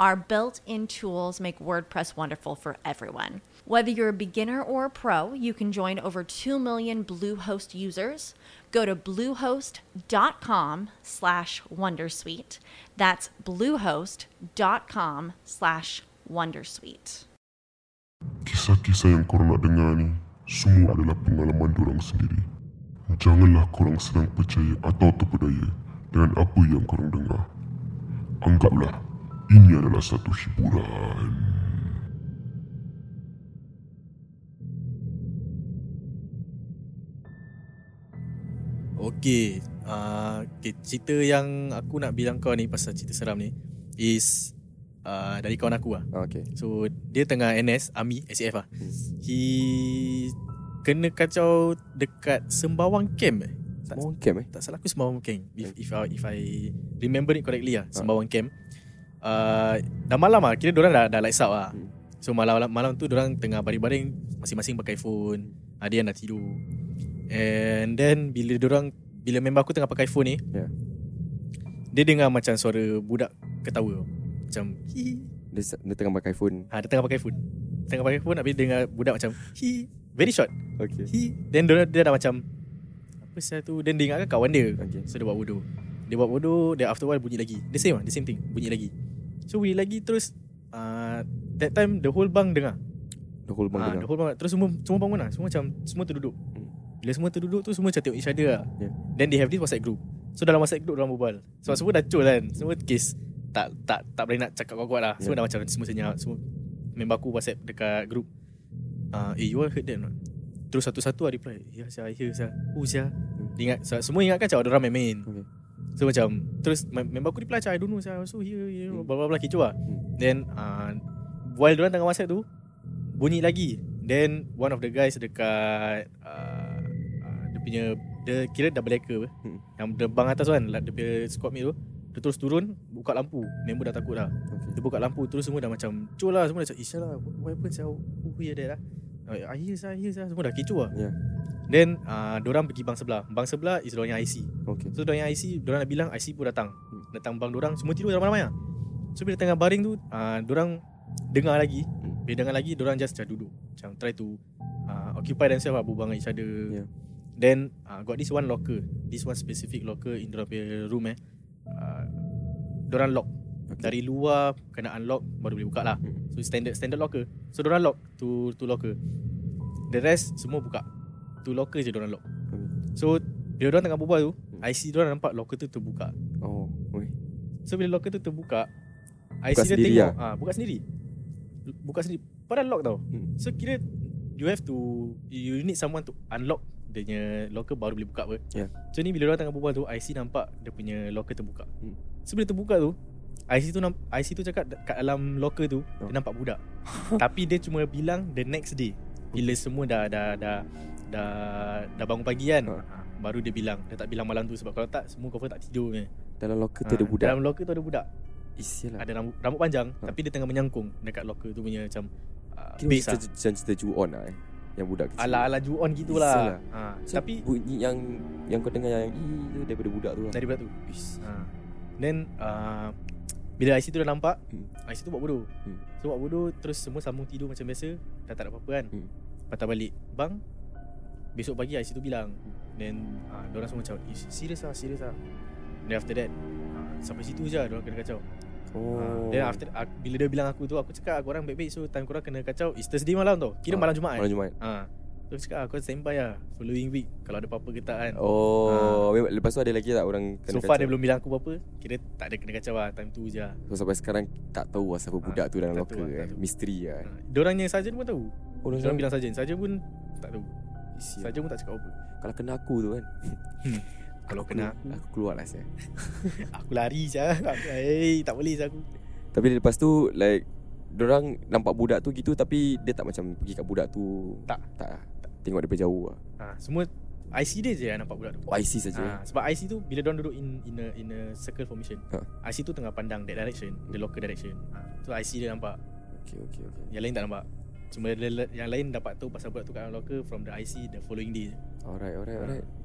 Our built in tools make WordPress wonderful for everyone. Whether you're a beginner or a pro, you can join over 2 million Bluehost users. Go to bluehost.com slash wondersuite. That's bluehost.com slash wondersuite. Kisah-kisah yang korang nak dengar ni Semua adalah pengalaman dorang sendiri Janganlah korang senang percaya atau terpedaya Dengan apa yang korang dengar Anggaplah Ini adalah satu hiburan. Okay, uh, okay Cerita yang aku nak bilang kau ni Pasal cerita seram ni Is uh, Dari kawan aku lah. Ah, Okay. So dia tengah NS Army SAF lah. He Kena kacau Dekat Sembawang Camp eh. Tak, Mau camp eh? tak salah aku Sembawang Camp. If, if, I, if I Remember it correctly lah Sembawang Camp uh, Dah malam lah. Kira diorang dah, dah lights out lah. Hmm. So malam malam tu Diorang tengah baring-baring Masing-masing pakai phone. Uh, Dia dah tidur. And then Bila diorang Bila member aku tengah pakai phone ni Ya. Dia dengar macam suara Budak ketawa. Macam Dia, dia tengah pakai phone. Ha, dia tengah pakai phone. Tengah pakai phone Habis dengar budak macam Hi. Very short. Okay. Hi. Then dia, dia dah macam Apa saya tu? Then dia ingatkan kawan dia. Okay. So dia buat bodoh. Dia buat bodoh Then after a while bunyi lagi. The same lah The same thing. Bunyi lagi So bunyi lagi terus uh, That time the whole bang dengar. The whole bang The dengar. whole bang Terus semua Semua bangun lah. Semua macam Semua terduduk. Hmm. Bila semua terduduk tu Semua macam tengok each other lah. Yeah. Then they have this WhatsApp group. So dalam WhatsApp group Diorang berbual. So semua dah cul kan. Semua case Tak tak tak boleh nak cakap kuat-kuat lah. Semua Yeah. dah macam Semua senyap. Semua Member aku WhatsApp dekat group. Uh, Eh you all heard that not? Terus satu-satu lah reply Ya saya I hear saya Oh saya Dia ingat so, Semua ingatkan macam Ada orang main-main. Okay. So macam Terus mem- member aku reply macam I don't know saya So here you know, Hmm. Blah blah blah Kecoh lah Hmm. Then uh, While diorang tengah WhatsApp tu Bunyi lagi Then One of the guys dekat uh, uh, Dia punya Dia kira double apa Hmm. Yang the bang atas kan Dia punya squad mate tu Dia terus turun Buka lampu Member dah takut dah Okay. Dia buka lampu Terus semua dah macam Cul lah Semua dah macam Isya lah What happened saya Who hear that lah I hear saya I hear saya Semua dah kecoh lah Yeah. Then uh, Diorang pergi bang sebelah. Bang sebelah is diorang yang IC Okay. So diorang yang IC Diorang nak bilang IC pun datang. Hmm. Datang bang diorang Semua tidur ramai-ramai lah So bila tengah baring tu uh, Diorang Dengar lagi. Hmm. Bila dengar lagi Diorang just macam duduk. Macam try to uh, Occupy themselves lah Berbual dengan each other. Yeah. Then uh, Got this one locker. This one specific locker In diorang punya room eh. Uh, Diorang lock. Okay. Dari luar Kena unlock Baru boleh buka lah. Hmm. So standard standard locker. So diorang lock To to locker. The rest Semua buka Tu locker je diorang lock. So Bila diorang tengah berbual tu Hmm. IC diorang nampak locker tu terbuka Oh. Okay. So bila locker tu terbuka IC Buka dia sendiri tengok ah, Buka sendiri Buka sendiri Padahal lock tau Hmm. So kira You have to You need someone to unlock Dia punya locker baru boleh buka apa Yeah. So ni bila diorang tengah berbual tu IC nampak Dia punya locker terbuka Hmm. So bila terbuka tu IC tu namp- IC tu cakap Kat dalam locker tu Oh. Dia nampak budak Tapi dia cuma bilang The next day Bila semua dah Dah Dah Dah, dah bangun pagi kan ah, Baru dia bilang Dia tak bilang malam tu Sebab kalau tak Semua cover tak tidur ni Dalam locker tu ada Ah, budak. Dalam locker tu ada budak Isialah. Ada rambut, rambut panjang Ha. Tapi dia tengah menyangkung Dekat locker tu punya macam uh, Kira Base lah macam cerita, cerita Ju-on lah eh. Yang budak kecil. Ala-ala Ju-on Isa gitulah lah. ha. Macam Tapi bunyi yang yang kau dengar yang ii tu daripada budak tu lah. Dari budak tu Is. ha. Then uh, Bila IC tu dah nampak Hmm. IC tu buat bodoh Hmm. So buat bodoh Terus semua sambung tidur macam biasa Dah tak ada apa-apa kan Hmm. Patah balik Bang Besok pagi IC tu bilang. Then uh, Diorang semua macam "Eh, Serius lah Serius lah Then after that uh, Sampai situ je lah Diorang kena kacau Oh. oh. Then after uh, Bila dia bilang aku tu Aku cakap korang baik-baik So time korang kena kacau Is Thursday malam tau Kira Ah, malam Jumaat Malam Jumaat. Ha. So Dia cakap ah, kau standby lah Following week Kalau ada apa-apa getah kan Oh memang- Lepas tu ada lagi tak orang So far dia belum bilang aku apa-apa Kira tak ada kena kacau lah Time tu je lah So sampai sekarang Tak tahu asal budak tu dalam tak locker tahu lah, tak eh. Misteri lah ha. Diorang yang sarjan pun tahu Oh Diorang orang bilang sarjan Sarjan pun tak tahu Isi, Sarjan pun tak cakap apa. Kalau kena aku tu kan. Kalau aku kena aku. Aku keluar lah saya Aku lari je Eh tak boleh je aku. Tapi lepas tu Like Diorang nampak budak tu gitu Tapi dia tak macam Pergi kat budak tu. Tak. Tak lah. Tengok daripada jauh lah. Ha, Semua IC dia je yang nampak budak tu. Oh IC saja. ha, Sebab IC tu Bila diorang duduk in, in, a, in a circle formation Ha. IC tu tengah pandang that direction The locker direction. Ha, So IC dia nampak. Okay okay okay. Yang lain tak nampak Cuma yang lain dapat tahu Pasal budak tu kat dalam locker From the IC The following day. Alright alright alright